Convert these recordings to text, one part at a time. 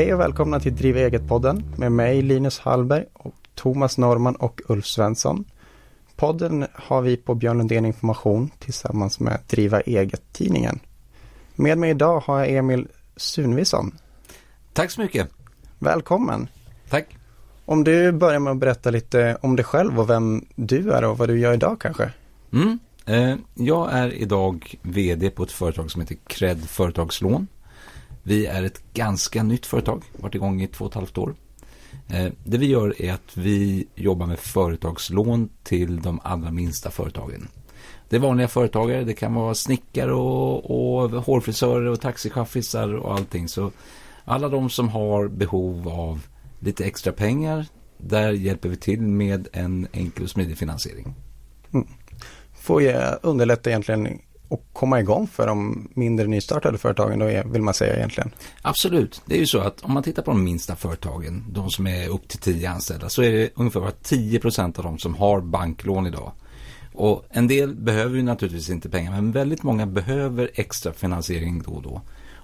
Hej och välkomna till Driva eget-podden med mig Linus Hallberg och Thomas Norman och Ulf Svensson. Podden har vi på Björn Lundén Information tillsammans med Driva eget-tidningen. Med mig idag har jag Emil Sunvisson. Tack så mycket. Välkommen. Tack. Om du börjar med att berätta lite om dig själv och vem du är och vad du gör idag kanske. Mm. Eh, jag är idag vd på ett företag som heter Cred Företagslån. Vi är ett ganska nytt företag, varit igång i två och ett halvt år. Eh, det vi gör är att vi jobbar med företagslån till de allra minsta företagen. Det är vanliga företagare, det kan vara snickare och, och hårfrisörer och taxichaffisar och allting. Så alla de som har behov av lite extra pengar, där hjälper vi till med en enkel och smidig finansiering. Mm. Får jag underlätta egentligen att komma igång för de mindre nystartade företagen då är, vill man säga egentligen? Absolut. Det är ju så att om man tittar på de minsta företagen, de som är upp till 10 anställda, så är det ungefär bara 10 procent av dem som har banklån idag. Och en del behöver ju naturligtvis inte pengar, men väldigt många behöver extra finansiering då och då.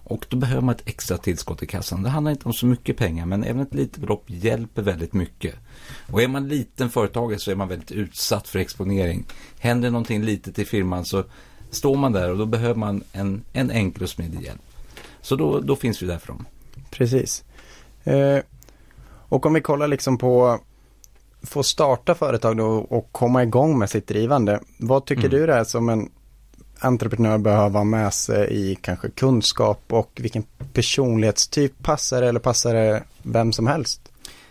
Och då behöver man ett extra tillskott i kassan. Det handlar inte om så mycket pengar, men även ett litet belopp hjälper väldigt mycket. Och är man liten företagare så är man väldigt utsatt för exponering. Händer någonting litet i firman så står man där och då behöver man en, en enkel och smidig hjälp. Så då, då finns vi där för dem. Precis. Eh, och om vi kollar liksom på få starta företag då och komma igång med sitt drivande. Vad tycker mm. du det är som en entreprenör behöver ha med sig i kanske kunskap och vilken personlighetstyp passar det eller passar det vem som helst?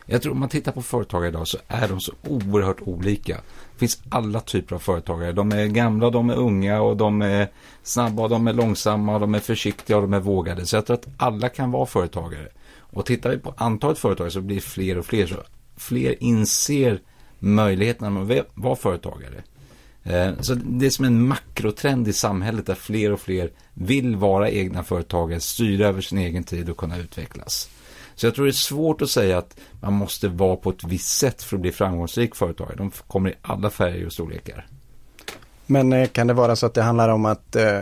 Jag tror om man tittar på företagare idag så är de så oerhört olika. Det finns alla typer av företagare. De är gamla, de är unga och de är snabba, de är långsamma, de är försiktiga och de är vågade. Så jag tror att alla kan vara företagare. Och tittar vi på antalet företagare så blir det fler och fler. Så fler inser möjligheterna med att vara företagare. Eh, så det är som en makrotrend i samhället där fler och fler vill vara egna företagare, styra över sin egen tid och kunna utvecklas. Så jag tror det är svårt att säga att man måste vara på ett visst sätt för att bli framgångsrik företagare. De kommer i alla färger och storlekar. Men eh, kan det vara så att det handlar om att eh,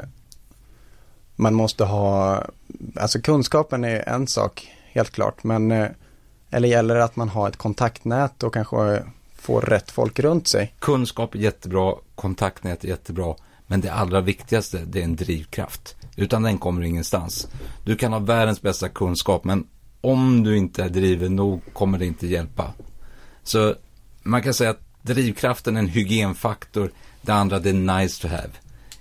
man måste ha, alltså kunskapen är en sak, helt klart, men eh, eller gäller det att man har ett kontaktnät och kanske får rätt folk runt sig? Kunskap är jättebra, kontaktnät är jättebra, men det allra viktigaste det är en drivkraft. Utan den kommer ingenstans. Du kan ha världens bästa kunskap, men om du inte är driven nog kommer det inte hjälpa. Så man kan säga att drivkraften är en hygienfaktor. Det andra det är nice to have.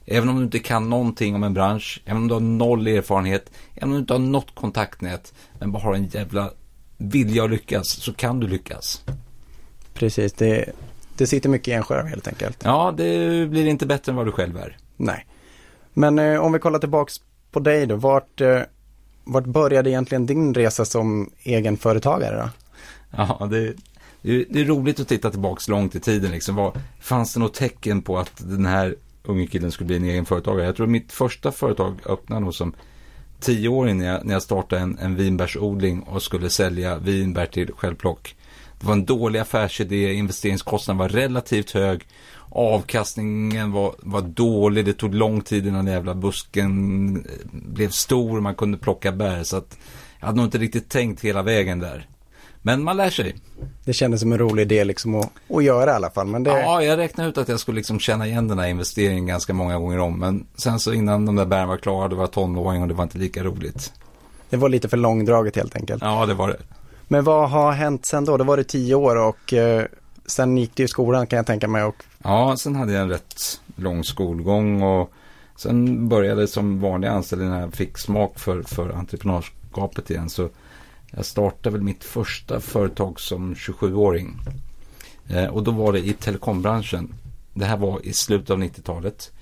Även om du inte kan någonting om en bransch, även om du har noll erfarenhet, även om du inte har något kontaktnät, men bara har en jävla vilja att lyckas, så kan du lyckas. Precis, det, det sitter mycket i en själv helt enkelt. Ja, det blir inte bättre än vad du själv är. Nej. Men eh, om vi kollar tillbaks på dig då, vart, eh, vart började egentligen din resa som egenföretagare då? Ja, det, det är roligt att titta tillbaks långt i tiden. Liksom. Var, fanns det något tecken på att den här unge killen skulle bli en egenföretagare? Jag tror mitt första företag öppnade nog som tioåring när jag, när jag startade en, en vinbärsodling och skulle sälja vinbär till självplock. Det var en dålig affärsidé, investeringskostnaden var relativt hög. Avkastningen var, var dålig, det tog lång tid innan den jävla busken eh, blev stor och man kunde plocka bär. Så att jag hade nog inte riktigt tänkt hela vägen där. Men man lär sig. Det kändes som en rolig idé liksom att, att göra i alla fall. Men det... Ja, jag räknade ut att jag skulle liksom känna igen den här investeringen ganska många gånger om. Men sen så innan de där bären var klara, då var jag tonåring och det var inte lika roligt. Det var lite för långdraget helt enkelt. Ja, det var det. Men vad har hänt sen då? Då var det tio år och eh, sen gick du i skolan kan jag tänka mig. Och... Ja, sen hade jag en rätt lång skolgång och sen började som vanlig anställd när jag fick smak för, för entreprenörskapet igen. Så jag startade väl mitt första företag som 27-åring. Eh, och då var det i telekombranschen. Det här var i slutet av 90-talet.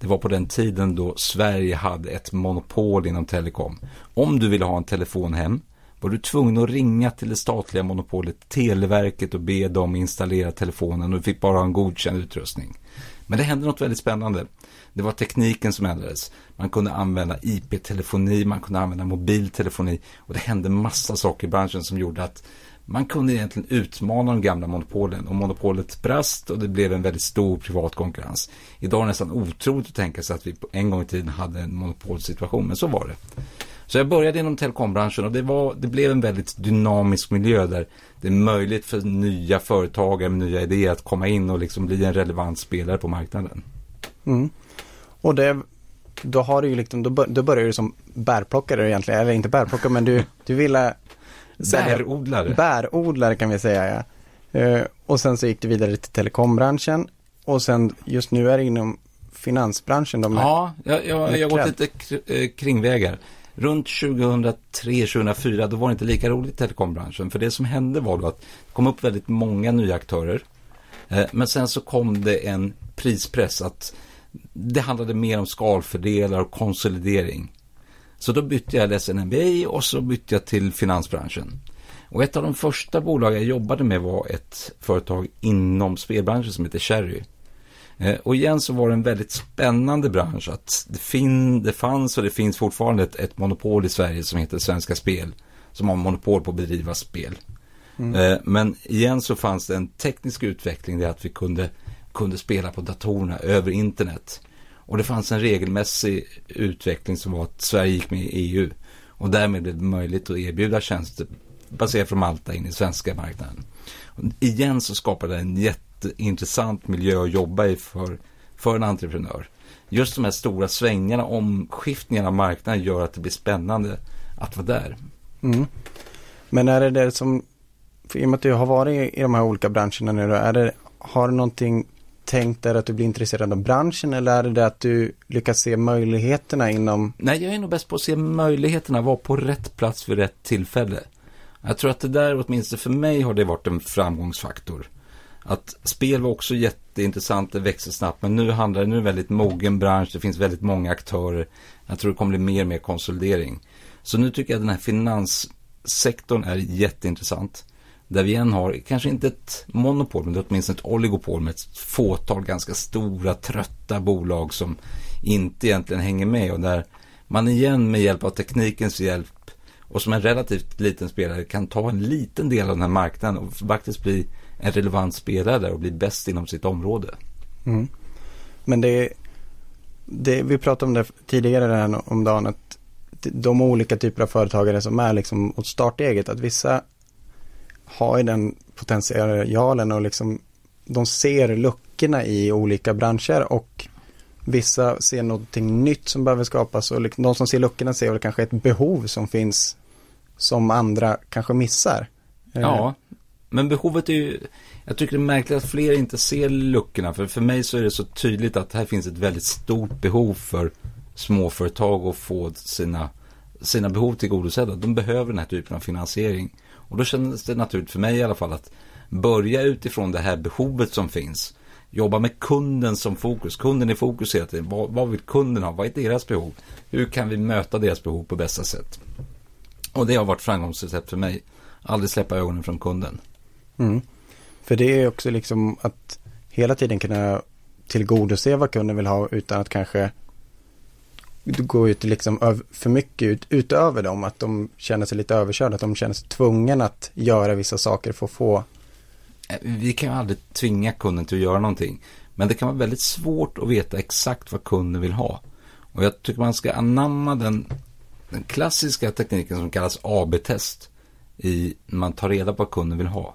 Det var på den tiden då Sverige hade ett monopol inom telekom. Om du ville ha en telefon hem var du tvungen att ringa till det statliga monopolet Televerket och be dem installera telefonen och du fick bara ha en godkänd utrustning. Men det hände något väldigt spännande. Det var tekniken som ändrades. Man kunde använda IP-telefoni, man kunde använda mobiltelefoni och det hände massa saker i branschen som gjorde att man kunde egentligen utmana de gamla monopolen och monopolet brast och det blev en väldigt stor privat konkurrens. Idag är det nästan otroligt att tänka sig att vi en gång i tiden hade en monopolsituation, men så var det. Så jag började inom telekombranschen och det, var, det blev en väldigt dynamisk miljö där det är möjligt för nya företagare med nya idéer att komma in och liksom bli en relevant spelare på marknaden. Mm. Och det, då har du ju liksom, då, bör, då börjar du som bärplockare egentligen, eller inte bärplockare men du, du ville Bärodlare. Bärodlare kan vi säga ja. Uh, och sen så gick du vidare till telekombranschen och sen just nu är det inom finansbranschen. De ja, jag, jag, jag har gått lite eh, kringvägar. Runt 2003-2004 då var det inte lika roligt i telekombranschen. För det som hände var då att det kom upp väldigt många nya aktörer. Eh, men sen så kom det en prispress att det handlade mer om skalfördelar och konsolidering. Så då bytte jag SNMBA och så bytte jag till finansbranschen. Och ett av de första bolag jag jobbade med var ett företag inom spelbranschen som heter Cherry. Eh, och igen så var det en väldigt spännande bransch. Att det, fin det fanns och det finns fortfarande ett, ett, monopol i Sverige som heter Svenska Spel. Som har monopol på att bedriva spel. Mm. Eh, men igen så fanns det en teknisk utveckling där att vi kunde, kunde spela på datorerna över internet. Och det fanns en regelmässig utveckling som var att Sverige gick med i EU. Och därmed blev det möjligt att erbjuda tjänster baserat från Malta in i svenska marknaden. Och igen så skapade det en jätteintressant miljö att jobba i för, för en entreprenör. Just de här stora svängarna, omskiftningarna av marknaden gör att det blir spännande att vara där. Mm. Men är det det som, i och med att du har varit i de här olika branscherna nu då, är det, har du någonting tänkt är att du blir intresserad av branschen eller är det det att du lyckas se möjligheterna inom? Nej, jag är nog bäst på att se möjligheterna, vara på rätt plats vid rätt tillfälle. Jag tror att det där, åtminstone för mig, har det varit en framgångsfaktor. Att spel var också jätteintressant, det växer snabbt, men nu handlar det, nu är det väldigt mogen bransch, det finns väldigt många aktörer. Jag tror det kommer bli mer och mer konsolidering. Så nu tycker jag att den här finanssektorn är jätteintressant. Där vi än har, kanske inte ett monopol, men det är åtminstone ett oligopol med ett fåtal ganska stora, trötta bolag som inte egentligen hänger med och där man igen med hjälp av teknikens hjälp och som en relativt liten spelare kan ta en liten del av den här marknaden och faktiskt bli en relevant spelare och bli bäst inom sitt område. Mm. Men det, det, vi pratade om det tidigare här om dagen, att de olika typer av företagare som är liksom åt starta eget, att vissa har ju den potentialen och liksom de ser luckorna i olika branscher och vissa ser någonting nytt som behöver skapas och liksom de som ser luckorna ser väl kanske ett behov som finns som andra kanske missar. Ja, eh men behovet är ju, jag tycker det är märkligt att fler inte ser luckorna. För för mig så är det så tydligt att här finns ett väldigt stort behov för småföretag att få sina, sina behov tillgodosedda. De behöver den här typen av finansiering. Och då kändes det naturligt för mig i alla fall att börja utifrån det här behovet som finns. Jobba med kunden som fokus. Kunden är fokus hela tiden. Vad, vad vill kunden ha? Vad är deras behov? Hur kan vi möta deras behov på bästa sätt? Och det har varit framgångsrecept för mig. Aldrig släppa ögonen från kunden. Mm. För det är också liksom att hela tiden kunna tillgodose vad kunden vill ha utan att kanske gå ut liksom för mycket ut, utöver dem. Att de känner sig lite överkörda. Att de känner sig tvungna att göra vissa saker för att få. Eh, vi kan ju aldrig tvinga kunden till att göra någonting. Men det kan vara väldigt svårt att veta exakt vad kunden vill ha. Och jag tycker man ska anamma den den klassiska tekniken som kallas AB-test i när man tar reda på vad kunden vill ha.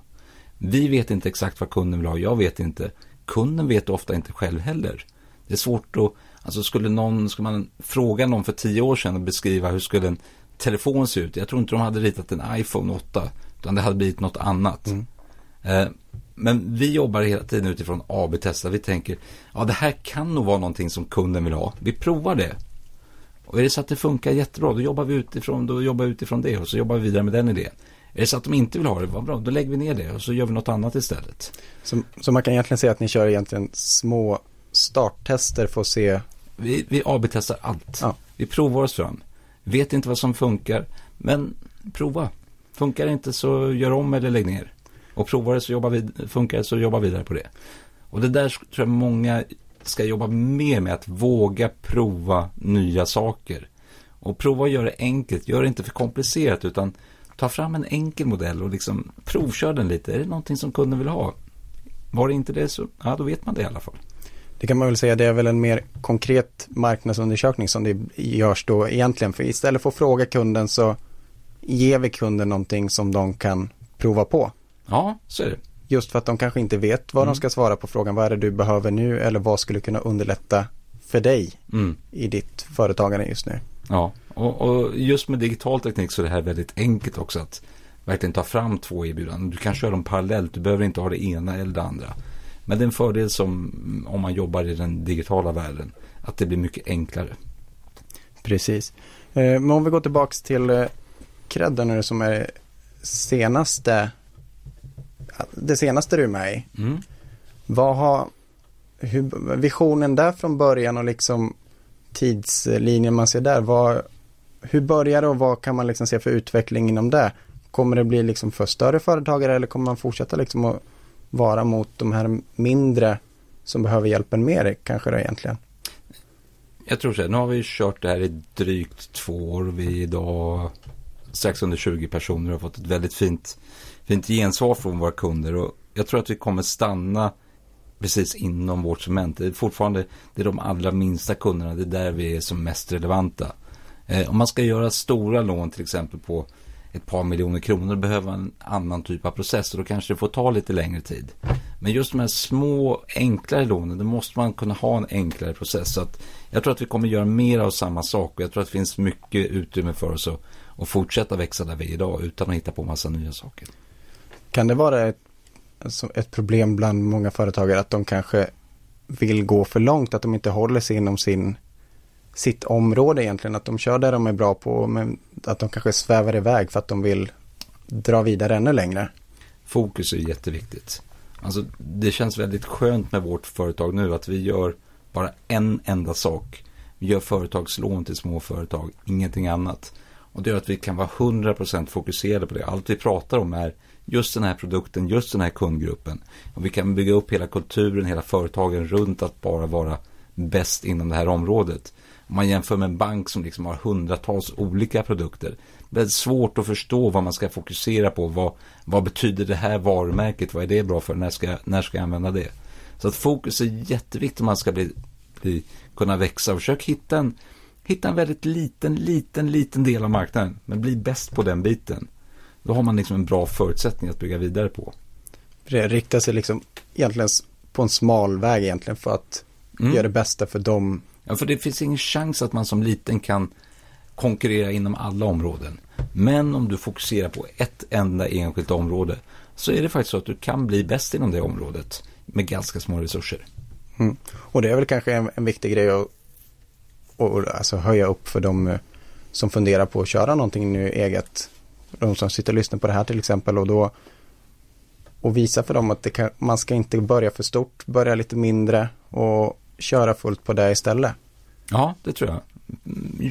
Vi vet inte exakt vad kunden vill ha, jag vet inte. Kunden vet ofta inte själv heller. Det är svårt att, alltså skulle någon, skulle man fråga någon för tio år sedan och beskriva hur skulle en telefon se ut? Jag tror inte de hade ritat en iPhone 8, utan det hade blivit något annat. Mm. Eh, men vi jobbar hela tiden utifrån AB-testa. Vi tänker, ja det här kan nog vara någonting som kunden vill ha. Vi provar det. Och är det så att det funkar jättebra, då jobbar vi utifrån, då jobbar vi utifrån det och så jobbar vi vidare med den idén. Är det så att de inte vill ha det, vad bra, då lägger vi ner det och så gör vi något annat istället. Så, så man kan egentligen säga att ni kör egentligen små starttester för att se? Vi, vi AB-testar allt. Ja. Vi provar oss fram. Vet inte vad som funkar, men prova. Funkar det inte så gör om eller lägg ner. Och provar det så jobbar vi, funkar det så jobbar vidare på det. Och det där tror jag många ska jobba mer med att våga prova nya saker. Och prova att göra det enkelt, gör det inte för komplicerat utan ta fram en enkel modell och liksom provkör den lite. Är det någonting som kunden vill ha? Var det inte det så, ja då vet man det i alla fall. det kan man väl säga, det är väl en mer konkret marknadsundersökning som det görs då egentligen. För istället för att fråga kunden så ger vi kunden någonting som de kan prova på. Ja, så är det. Just för att de kanske inte vet vad mm. de ska svara på frågan. Vad är det du behöver nu eller vad skulle kunna underlätta för dig mm. i ditt företagande just nu. Ja, och, och, just med digital teknik så är det här väldigt enkelt också att verkligen ta fram två erbjudanden. Du kan köra dem parallellt, du behöver inte ha det ena eller det andra. Men det är en fördel som om man jobbar i den digitala världen, att det blir mycket enklare. Precis. Eh, men om vi går tillbaks till eh, Credda nu som är senaste, det senaste du är med i. Mm. Vad har hur, visionen där från början och liksom tidslinjen man ser där. Vad, hur börjar det och vad kan man liksom se för utveckling inom det? Kommer det bli liksom för större företagare eller kommer man fortsätta liksom att vara mot de här mindre som behöver hjälpen mer kanske det egentligen? Jag tror så här, nu har vi kört det här i drygt två år. Vi är idag strax under 20 personer och har fått ett väldigt fint, fint gensvar från våra kunder. Och jag tror att vi kommer stanna precis inom vårt segment. Det är fortfarande det är de allra minsta kunderna. Det är där vi är som mest relevanta. Eh, om man ska göra stora lån till exempel på ett par miljoner kronor behöver en annan typ av process och då kanske det får ta lite längre tid. Men just de här små enklare lånen, då måste man kunna ha en enklare process. Så att jag tror att vi kommer göra mer av samma sak och jag tror att det finns mycket utrymme för oss att, att fortsätta växa där vi är idag utan att hitta på massa nya saker. Kan det vara ett alltså ett problem bland många företagare att de kanske vill gå för långt, att de inte håller sig inom sin, sitt område egentligen, att de kör där de är bra på, men att de kanske svävar iväg för att de vill dra vidare ännu längre. Fokus är jätteviktigt. Alltså, det känns väldigt skönt med vårt företag nu att vi gör bara en enda sak. Vi gör företagslån till små företag, ingenting annat. Och det gör att vi kan vara 100% fokuserade på det. Allt vi pratar om är just den här produkten, just den här kundgruppen. Och vi kan bygga upp hela kulturen, hela företagen runt att bara vara bäst inom det här området. Om man jämför med en bank som liksom har hundratals olika produkter. Det är svårt att förstå vad man ska fokusera på. Vad, vad betyder det här varumärket? Vad är det bra för? När ska, när ska jag använda det? Så att fokus är jätteviktigt om man ska bli, bli, kunna växa. Och försök hitta en, hitta en väldigt liten, liten, liten del av marknaden. Men bli bäst på den biten. Då har man liksom en bra förutsättning att bygga vidare på. Det riktar sig liksom egentligen på en smal väg egentligen för att mm. göra det bästa för dem. Ja, för det finns ingen chans att man som liten kan konkurrera inom alla områden. Men om du fokuserar på ett enda enskilt område så är det faktiskt så att du kan bli bäst inom det området med ganska små resurser. Mm. Och det är väl kanske en, en viktig grej att och, alltså höja upp för de eh, som funderar på att köra någonting nu eget de som sitter och lyssnar på det här till exempel och då och visa för dem att kan, man ska inte börja för stort, börja lite mindre och köra fullt på det istället. Ja, det tror jag.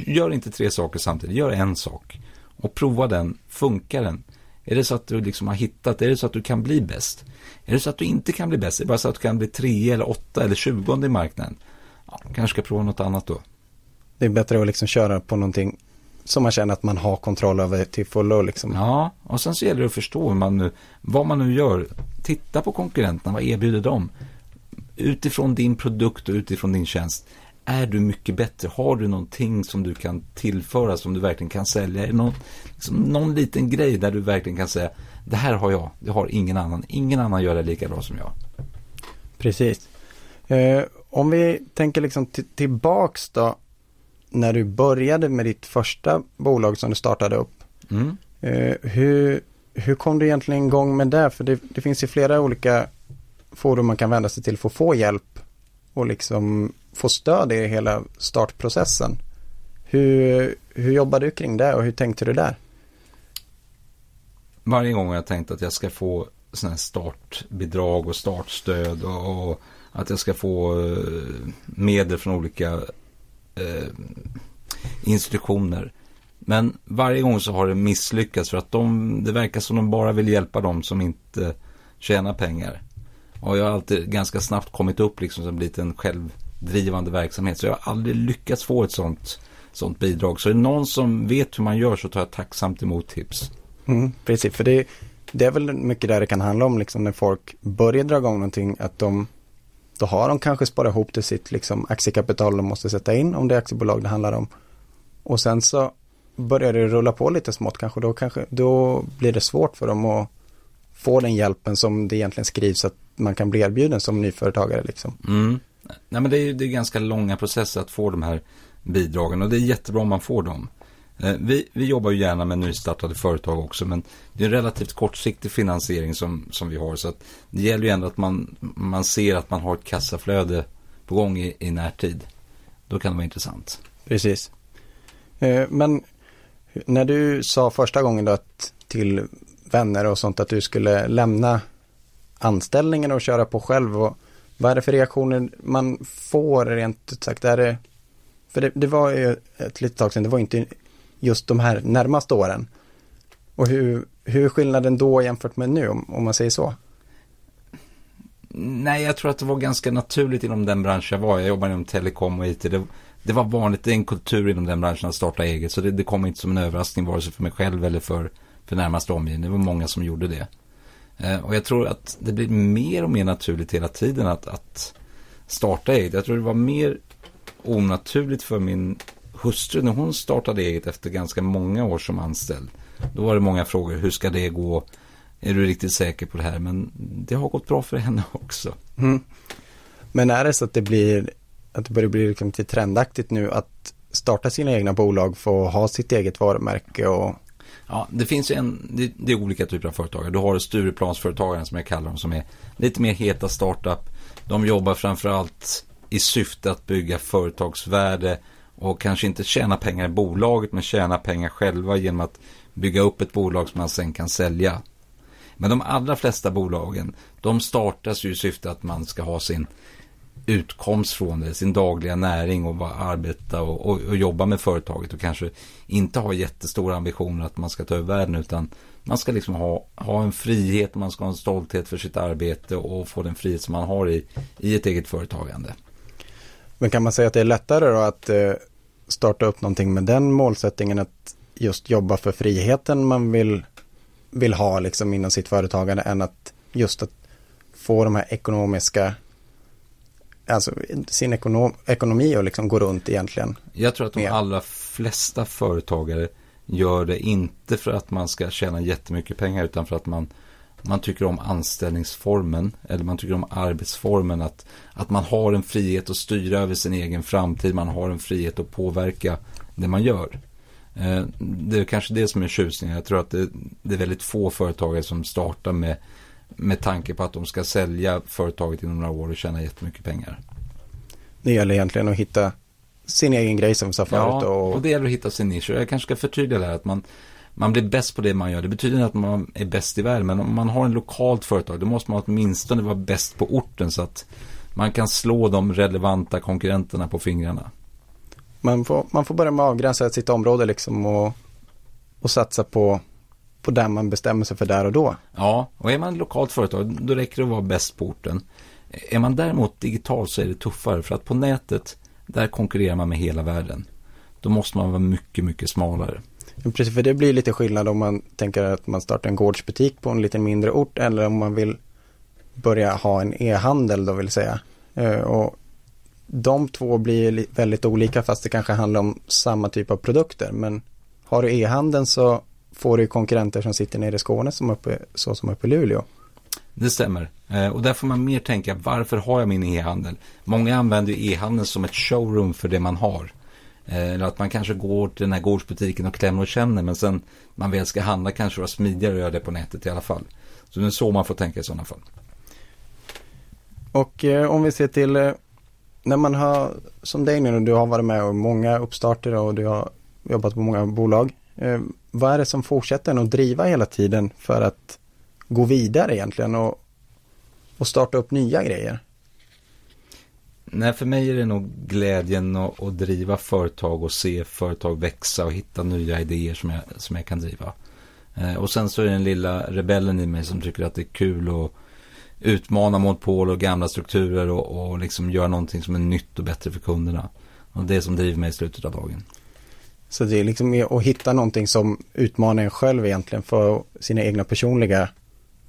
Gör inte tre saker samtidigt, gör en sak. Och prova den, funkar den? Är det så att du liksom har hittat, är det så att du kan bli bäst? Är det så att du inte kan bli bäst, är det bara så att du kan bli tre eller åtta eller tjugonde i marknaden? Ja, kanske ska prova något annat då. Det är bättre att liksom köra på någonting som man känner att man har kontroll över till fullo. Liksom. Ja, och sen så gäller det att förstå hur man nu, vad man nu gör. Titta på konkurrenterna, vad erbjuder de? Utifrån din produkt och utifrån din tjänst. Är du mycket bättre? Har du någonting som du kan tillföra som du verkligen kan sälja? Någon, liksom, någon liten grej där du verkligen kan säga det här har jag, det har ingen annan. Ingen annan gör det lika bra som jag. Precis. Eh, om vi tänker liksom tillbaks då när du började med ditt första bolag som du startade upp. Mm. Eh, hur, hur kom du egentligen igång med det? För det, det, finns ju flera olika forum man kan vända sig till för att få hjälp och liksom få stöd i hela startprocessen. Hur, hur jobbar du kring det och hur tänkte du där? Varje gång har jag tänkt att jag ska få sådana här startbidrag och startstöd och, och att jag ska få eh, medel från olika eh, institutioner. Men varje gång så har det misslyckats för att de, det verkar som de bara vill hjälpa dem som inte tjänar pengar. Och jag har alltid ganska snabbt kommit upp liksom som blivit en självdrivande verksamhet. Så jag har aldrig lyckats få ett sånt, sånt bidrag. Så är det någon som vet hur man gör så tar jag tacksamt emot tips. Mm, precis, för det, det är väl mycket där det kan handla om liksom när folk börjar dra igång någonting att de då har de kanske sparat ihop till sitt liksom, aktiekapital de måste sätta in om det är aktiebolag det handlar om. Och sen så börjar det rulla på lite smått kanske. Då, kanske, då blir det svårt för dem att få den hjälpen som det egentligen skrivs att man kan bli erbjuden som nyföretagare. Liksom. Mm. Nej, men det är, det är ganska långa processer att få de här bidragen och det är jättebra om man får dem. Eh, vi, vi jobbar ju gärna med nystartade företag också men det är en relativt kortsiktig finansiering som, som vi har så att det gäller ju ändå att man, man ser att man har ett kassaflöde på gång i, i närtid. Då kan det vara intressant. Precis. Eh, men när du sa första gången då att till vänner och sånt att du skulle lämna anställningen och köra på själv och vad är det för reaktioner man får rent ut sagt? Är det, för det, det var ju ett litet tag sedan, det var inte just de här närmaste åren. Och hur, hur är skillnaden då jämfört med nu, om, om man säger så? Nej, jag tror att det var ganska naturligt inom den bransch jag var. Jag jobbade inom telekom och IT. Det, det var vanligt, det är en kultur inom den branschen att starta eget. Så det, det kom inte som en överraskning vare sig för mig själv eller för, för närmaste omgivning. Det var många som gjorde det. Eh, och jag tror att det blir mer och mer naturligt hela tiden att, att starta eget. Jag tror det var mer onaturligt för min hustru när hon startade eget efter ganska många år som anställd. Då var det många frågor, hur ska det gå? Är du riktigt säker på det här? Men det har gått bra för henne också. Mm. Men är det så att det blir, att det börjar bli liksom lite trendaktigt nu att starta sina egna bolag, få ha sitt eget varumärke och Ja, det finns ju en, det, det, är olika typer av företagare. Du har Stureplansföretagaren som jag kallar dem som är lite mer heta startup. De jobbar framförallt i syfte att bygga företagsvärde och kanske inte tjäna pengar i bolaget men tjäna pengar själva genom att bygga upp ett bolag som man sen kan sälja. Men de allra flesta bolagen, de startas ju i syfte att man ska ha sin utkomst från det, sin dagliga näring och arbeta och, och, och, jobba med företaget och kanske inte ha jättestora ambitioner att man ska ta över världen utan man ska liksom ha, ha en frihet, man ska ha en stolthet för sitt arbete och få den frihet som man har i, i ett eget företagande. Men kan man säga att det är lättare då att eh, starta upp någonting med den målsättningen att just jobba för friheten man vill, vill ha liksom inom sitt företagande än att just att få de här ekonomiska alltså sin ekonom, ekonomi och liksom gå runt egentligen. Jag tror att de allra flesta företagare gör det inte för att man ska tjäna jättemycket pengar utan för att man man tycker om anställningsformen eller man tycker om arbetsformen. Att, att man har en frihet att styra över sin egen framtid. Man har en frihet att påverka det man gör. Eh, det är kanske det som är tjusningen. Jag tror att det, det, är väldigt få företagare som startar med, med tanke på att de ska sälja företaget inom några år och tjäna jättemycket pengar. Det gäller egentligen att hitta sin egen grej som vi sa förut. Ja, och... och det gäller att hitta sin nisch. Jag kanske ska förtydliga det här att man man blir bäst på det man gör. Det betyder inte att man är bäst i världen. Men om man har en lokalt företag då måste man åtminstone vara bäst på orten så att man kan slå de relevanta konkurrenterna på fingrarna. Man får, man får börja med att avgränsa sitt område liksom och, och satsa på, på där man bestämmer sig för där och då. Ja, och är man ett lokalt företag då räcker det att vara bäst på orten. Är man däremot digital så är det tuffare för att på nätet där konkurrerar man med hela världen. Då måste man vara mycket, mycket smalare. Precis, för det blir lite skillnad om man tänker att man startar en gårdsbutik på en lite mindre ort eller om man vill börja ha en e-handel då vill säga. Eh, och de två blir väldigt olika fast det kanske handlar om samma typ av produkter. Men har du e-handeln så får du konkurrenter som sitter nere i Skåne som uppe, så som uppe i Luleå. Det stämmer. Eh, och där får man mer tänka, varför har jag min e-handel? Många använder e-handeln som ett showroom för det man har. Eh, eller att man kanske går till den här gårdsbutiken och klämmer och känner men sen man väl ska handla kanske vara smidigare att göra det på nätet i alla fall. Så det är så man får tänka i sådana fall. Och eh, om vi ser till eh, när man har, som dig nu, du har varit med om många uppstarter och du har jobbat på många bolag. Eh, vad är det som fortsätter en att driva hela tiden för att gå vidare egentligen och, och starta upp nya grejer? Nej, för mig är det nog glädjen att, att, driva företag och se företag växa och hitta nya idéer som jag, som jag kan driva. Eh, och sen så är det den lilla rebellen i mig som tycker att det är kul att utmana monopol och gamla strukturer och, och liksom göra någonting som är nytt och bättre för kunderna. Och det är som driver mig i slutet av dagen. Så det är liksom att hitta någonting som utmanar en själv egentligen för sina egna personliga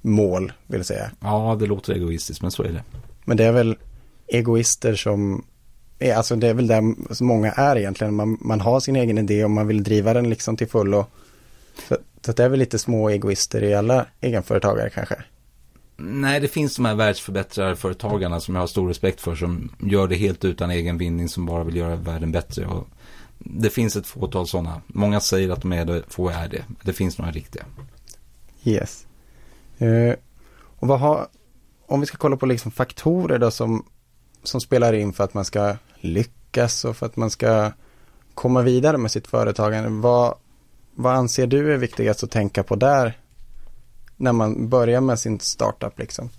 mål, vill säga. Ja, det låter egoistiskt, men så är det. Men det är väl egoister som är, alltså det är väl där som många är egentligen. Man, man har sin egen idé och man vill driva den liksom till fullo. Så, så det är väl lite små egoister i alla egenföretagare kanske. Nej, det finns de här världsförbättrarföretagarna som jag har stor respekt för som gör det helt utan egen vinning som bara vill göra världen bättre. Och det finns ett fåtal sådana. Många säger att de är det, få är det. Det finns några riktiga. Yes. Uh, och vad har, om vi ska kolla på liksom faktorer då som, som spelar in för att man ska lyckas och för att man ska komma vidare med sitt företagande. Vad, vad anser du är viktigast att tänka på där när man börjar med sin startup liksom?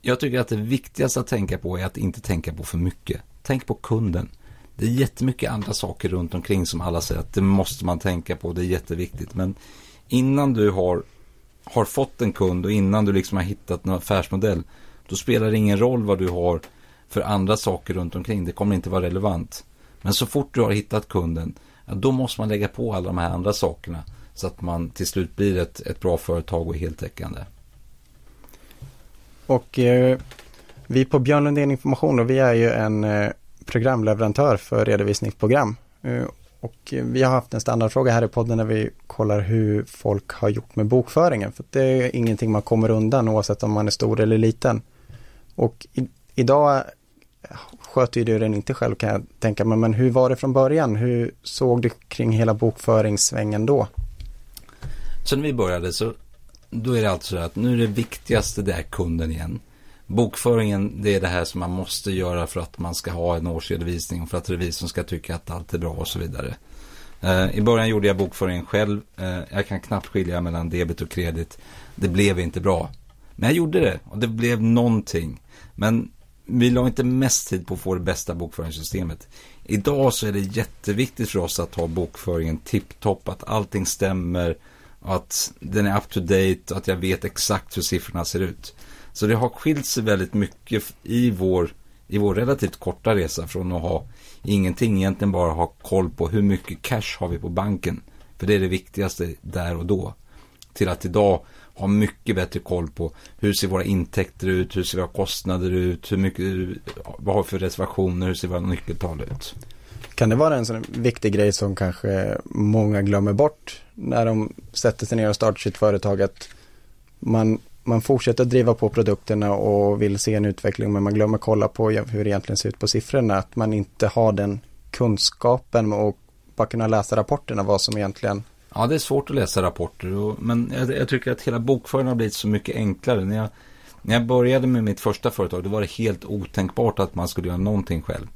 Jag tycker att det viktigaste att tänka på är att inte tänka på för mycket. Tänk på kunden. Det är jättemycket andra saker runt omkring som alla säger att det måste man tänka på, det är jätteviktigt. Men innan du har, har fått en kund och innan du liksom har hittat en affärsmodell, då spelar det ingen roll vad du har för andra saker runt omkring. Det kommer inte vara relevant. Men så fort du har hittat kunden, ja, då måste man lägga på alla de här andra sakerna. Så att man till slut blir ett, ett bra företag och heltäckande. Och eh, vi på Björn Lundén Information, då, vi är ju en eh, programleverantör för redovisningsprogram. Eh, och vi har haft en standardfråga här i podden när vi kollar hur folk har gjort med bokföringen. För det är ingenting man kommer undan oavsett om man är stor eller liten. Och i, idag eh, sköter ju du den inte själv kan jag tänka mig. Men hur var det från början? Hur såg du kring hela bokföringssvängen då? Så när vi började så då är det alltså att nu är det viktigaste det är kunden igen. Bokföringen det är det här som man måste göra för att man ska ha en årsredovisning och för att revisorn ska tycka att allt är bra och så vidare. Eh, I början gjorde jag bokföringen själv. Eh, jag kan knappt skilja mellan debet och kredit. Det blev inte bra. Men jag gjorde det och det blev någonting. Men vi la inte mest tid på att få det bästa bokföringssystemet. Idag så är det jätteviktigt för oss att ha bokföringen tipptopp, att allting stämmer, att den är up to date och att jag vet exakt hur siffrorna ser ut. Så det har skilt sig väldigt mycket i vår, i vår relativt korta resa från att ha ingenting, egentligen bara ha koll på hur mycket cash har vi på banken. För det är det viktigaste där och då. Till att idag ha mycket bättre koll på hur ser våra intäkter ut, hur ser våra kostnader ut, hur mycket, vad har vi för reservationer, hur ser våra nyckeltal ut. Kan det vara en sån viktig grej som kanske många glömmer bort när de sätter sig ner och startar sitt företag? Att man, man fortsätter driva på produkterna och vill se en utveckling men man glömmer kolla på hur det egentligen ser ut på siffrorna. Att man inte har den kunskapen och bara kunna läsa rapporterna vad som egentligen Ja, det är svårt att läsa rapporter. Och, men jag, jag, tycker att hela bokföringen har blivit så mycket enklare. När jag, när jag började med mitt första företag, då var det helt otänkbart att man skulle göra någonting själv.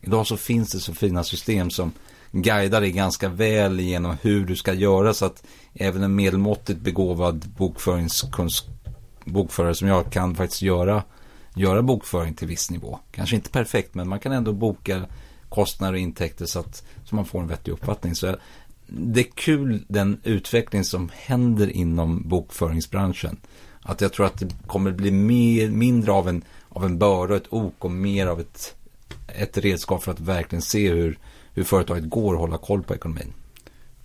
Idag så finns det så fina system som guidar dig ganska väl genom hur du ska göra så att även en medelmåttigt begåvad bokföringskunskap bokförare som jag kan faktiskt göra, göra bokföring till viss nivå. Kanske inte perfekt men man kan ändå boka kostnader och intäkter så att så man får en vettig uppfattning. Så det är kul den utveckling som händer inom bokföringsbranschen. Att jag tror att det kommer bli mer, mindre av en, av en börda, ett ok och mer av ett, ett redskap för att verkligen se hur, hur företaget går och hålla koll på ekonomin.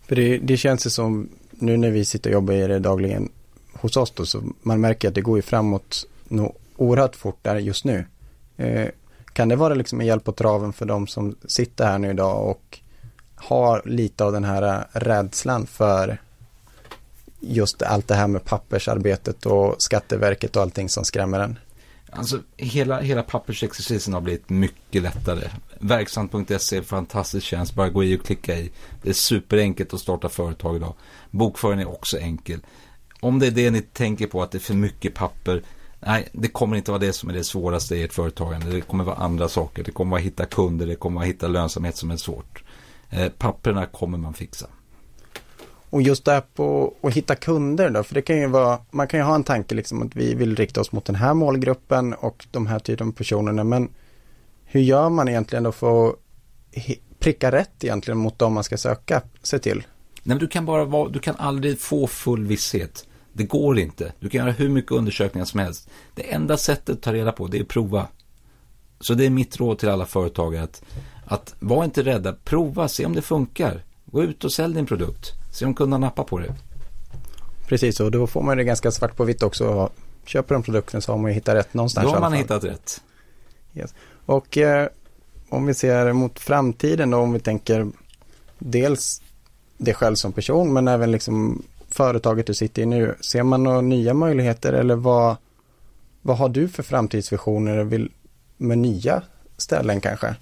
För det, det känns det som, nu när vi sitter och jobbar i det dagligen hos oss då, så man märker att det går ju framåt nog oerhört fort där just nu. Eh, kan det vara liksom en hjälp på traven för de som sitter här nu idag och har lite av den här rädslan för just allt det här med pappersarbetet och Skatteverket och allting som skrämmer en? Alltså hela, hela pappersexercisen har blivit mycket lättare. Verksamt.se är en fantastisk tjänst, bara gå i och klicka i. Det är superenkelt att starta företag idag. Bokföringen är också enkel. Om det är det ni tänker på att det är för mycket papper, nej, det kommer inte vara det som är det svåraste i ert företagande. Det kommer vara andra saker. Det kommer vara att hitta kunder, det kommer vara att hitta lönsamhet som är svårt. Eh, papperna kommer man fixa. Och just det här på att hitta kunder då, för det kan ju vara, man kan ju ha en tanke liksom att vi vill rikta oss mot den här målgruppen och de här typen av personerna, men hur gör man egentligen då för att pricka rätt egentligen mot dem man ska söka sig till? Nej, men du kan bara vara, du kan aldrig få full visshet. Det går inte. Du kan göra hur mycket undersökningar som helst. Det enda sättet att ta reda på det är att prova. Så det är mitt råd till alla företagare att att var inte rädda, prova, se om det funkar. Gå ut och sälj din produkt. Se om kunderna nappar på det. Precis, och då får man det ganska svart på vitt också. Köper de produkten så har man ju hittat rätt någonstans. Då har man hittat rätt. Yes. Och eh, om vi ser mot framtiden då, om vi tänker dels dig själv som person men även liksom företaget du sitter i nu. Ser man några nya möjligheter eller vad, vad har du för framtidsvisioner vill, med nya ställen kanske?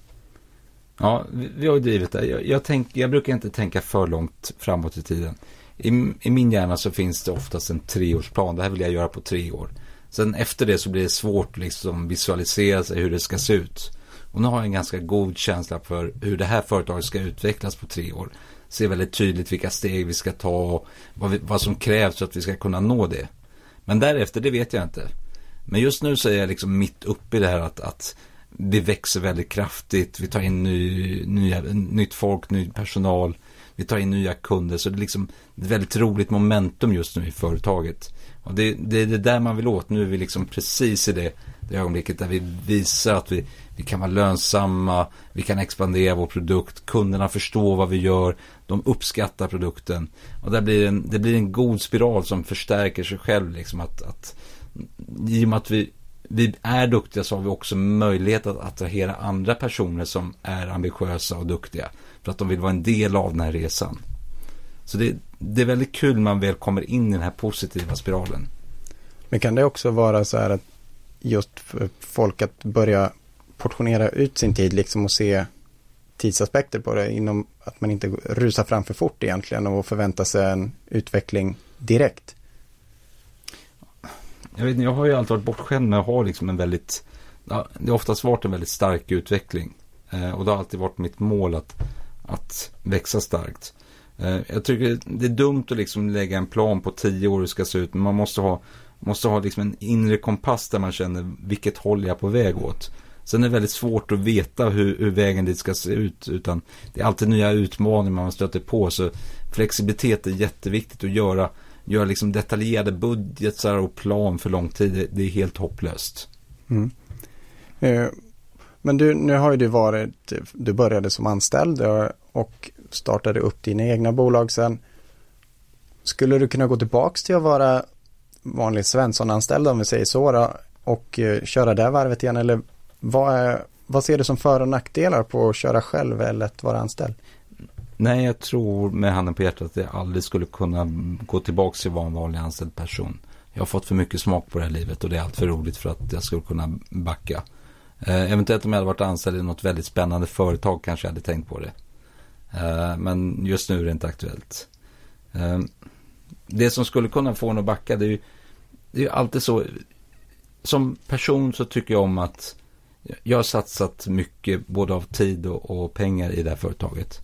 Ja, vi, har ju drivit det. Jag, jag, tänk, jag brukar inte tänka för långt framåt i tiden. I, I min hjärna så finns det oftast en treårsplan. Det här vill jag göra på tre år. Sen efter det så blir det svårt att liksom visualisera sig hur det ska se ut. Och nu har jag en ganska god känsla för hur det här företaget ska utvecklas på tre år. Ser väldigt tydligt vilka steg vi ska ta och vad, vi, vad som krävs för att vi ska kunna nå det. Men därefter, det vet jag inte. Men just nu så är jag liksom mitt uppe i det här att, att vi växer väldigt kraftigt. Vi tar in ny, nya, nytt folk, ny personal. Vi tar in nya kunder. Så det är liksom ett väldigt roligt momentum just nu i företaget. Och det, det är det där man vill åt. Nu är vi liksom precis i det, det ögonblicket där vi visar att vi, vi kan vara lönsamma. Vi kan expandera vår produkt. Kunderna förstår vad vi gör. De uppskattar produkten. Och där blir en, det blir en god spiral som förstärker sig själv. Liksom att, att, I och med att vi vi är duktiga så har vi också möjlighet att attrahera andra personer som är ambitiösa och duktiga. För att de vill vara en del av den här resan. Så det, det är väldigt kul när man väl kommer in i den här positiva spiralen. Men kan det också vara så här att just för folk att börja portionera ut sin tid liksom och se tidsaspekter på det inom att man inte rusar fram för fort egentligen och förväntar sig en utveckling direkt jag, vet, jag har ju alltid varit bortskämd med att ha liksom en väldigt, det har oftast varit en väldigt stark utveckling. Eh, och det har alltid varit mitt mål att, att växa starkt. Eh, jag tycker det är dumt att liksom lägga en plan på tio år hur det ska se ut. Men man måste ha, måste ha liksom en inre kompass där man känner vilket håll jag är på väg åt. Sen är det väldigt svårt att veta hur, hur vägen dit ska se ut. Utan det är alltid nya utmaningar man stöter på. Så flexibilitet är jätteviktigt att göra göra liksom detaljerade budgetar och plan för lång tid, det är helt hopplöst. Mm. Eh, men du, nu har ju du varit, du började som anställd eh, och startade upp dina egna bolag sen. Skulle du kunna gå tillbaka till att vara vanlig Svensson-anställd om vi säger så då, och eh, köra det varvet igen eller vad, är, vad ser du som för och nackdelar på att köra själv eller att vara anställd? Nej, jag tror med handen på hjärtat att jag aldrig skulle kunna gå tillbaka till att vara en vanlig anställd person. Jag har fått för mycket smak på det här livet och det är allt för roligt för att jag skulle kunna backa. Eh, eventuellt om jag hade varit anställd i något väldigt spännande företag kanske jag hade tänkt på det. Eh, men just nu är det inte aktuellt. Eh, det som skulle kunna få en att backa det är ju, det är alltid så. Som person så tycker jag om att jag har satsat mycket både av tid och, och pengar i det här företaget.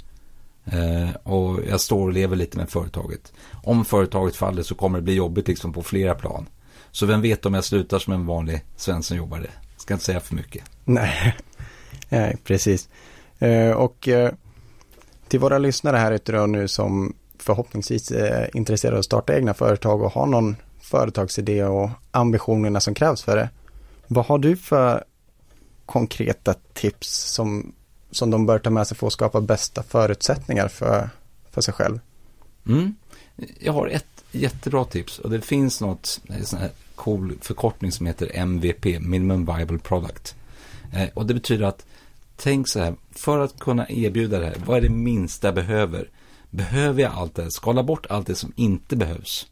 Eh, och jag står och lever lite med företaget. Om företaget faller så kommer det bli jobbigt liksom på flera plan. Så vem vet om jag slutar som en vanlig Svensson-jobbare. Ska inte säga för mycket. Nej, Nej precis. Eh, och eh, till våra lyssnare här ute då nu som förhoppningsvis eh, är intresserade av att starta egna företag och har någon företagsidé och ambitionerna som krävs för det. Vad har du för konkreta tips som som de bör ta med sig för att skapa bästa förutsättningar för, för sig själv. Mm. Jag har ett jättebra tips och det finns något, eh, sån här cool förkortning som heter MVP, Minimum Viable Product. Eh, och det betyder att, tänk så här, för att kunna erbjuda det här, vad är det minsta jag behöver? Behöver jag allt det här? Skala bort allt det som inte behövs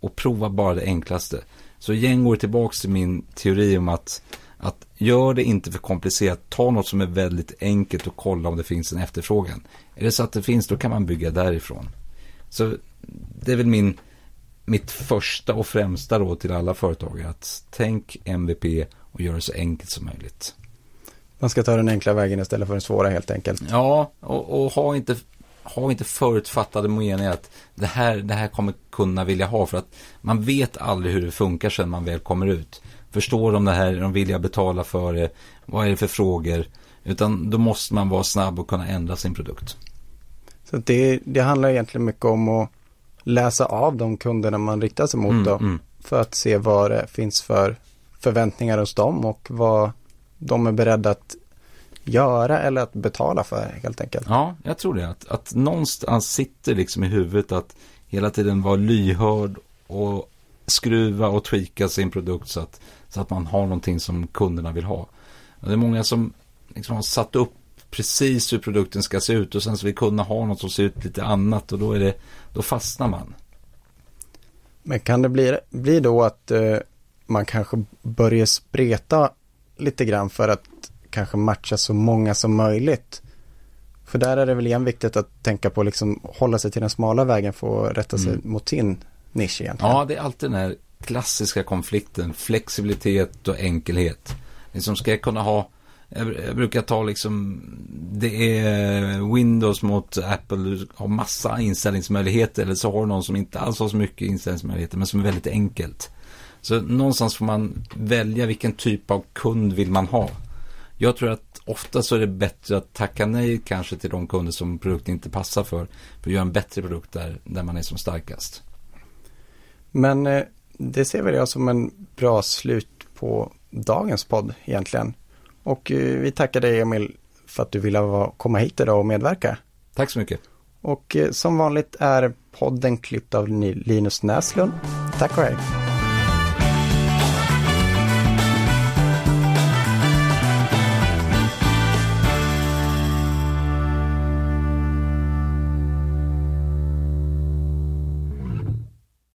och prova bara det enklaste. Så igen går tillbaka till min teori om att att gör det inte för komplicerat, ta något som är väldigt enkelt och kolla om det finns en efterfrågan. Är det så att det finns, då kan man bygga därifrån. Så det är väl min, mitt första och främsta råd till alla företagare. Att tänk MVP och gör det så enkelt som möjligt. Man ska ta den enkla vägen istället för den svåra helt enkelt. Ja, och, och ha inte ha inte förutfattade meningar att det här, det här kommer kunna vilja ha för att man vet aldrig hur det funkar sen man väl kommer ut. Förstår de det här? Är de villiga betala för det? Vad är det för frågor? Utan då måste man vara snabb och kunna ändra sin produkt. Så det, det handlar egentligen mycket om att läsa av de kunderna man riktar sig mot mm, då. Mm. För att se vad det finns för förväntningar hos dem och vad de är beredda att göra eller att betala för helt enkelt. Ja, jag tror det. Att, att någonstans sitter liksom i huvudet att hela tiden vara lyhörd och skruva och tweaka sin produkt så att, så att man har någonting som kunderna vill ha. Och det är många som liksom har satt upp precis hur produkten ska se ut och sen så vill kunna ha något som ser ut lite annat och då, är det, då fastnar man. Men kan det bli, bli då att eh, man kanske börjar spreta lite grann för att kanske matcha så många som möjligt? För där är det väl igen viktigt att tänka på liksom hålla sig till den smala vägen för att rätta sig mm. mot sin nisch egentligen. Ja, det är alltid den här klassiska konflikten, flexibilitet och enkelhet. Liksom ska jag kunna ha jag, brukar ta liksom, det är Windows mot Apple, du har massa inställningsmöjligheter eller så har du någon som inte alls har så mycket inställningsmöjligheter men som är väldigt enkelt. Så någonstans får man välja vilken typ av kund vill man ha. Jag tror att ofta så är det bättre att tacka nej kanske till de kunder som produkten inte passar för. För att göra en bättre produkt där, där man är som starkast. Men eh, det ser väl jag som en bra slut på dagens podd egentligen. Och eh, vi tackar dig Emil för att du ville komma hit idag och medverka. Tack så mycket. Och eh, som vanligt är podden klippt av Linus Näslund. Tack och hej.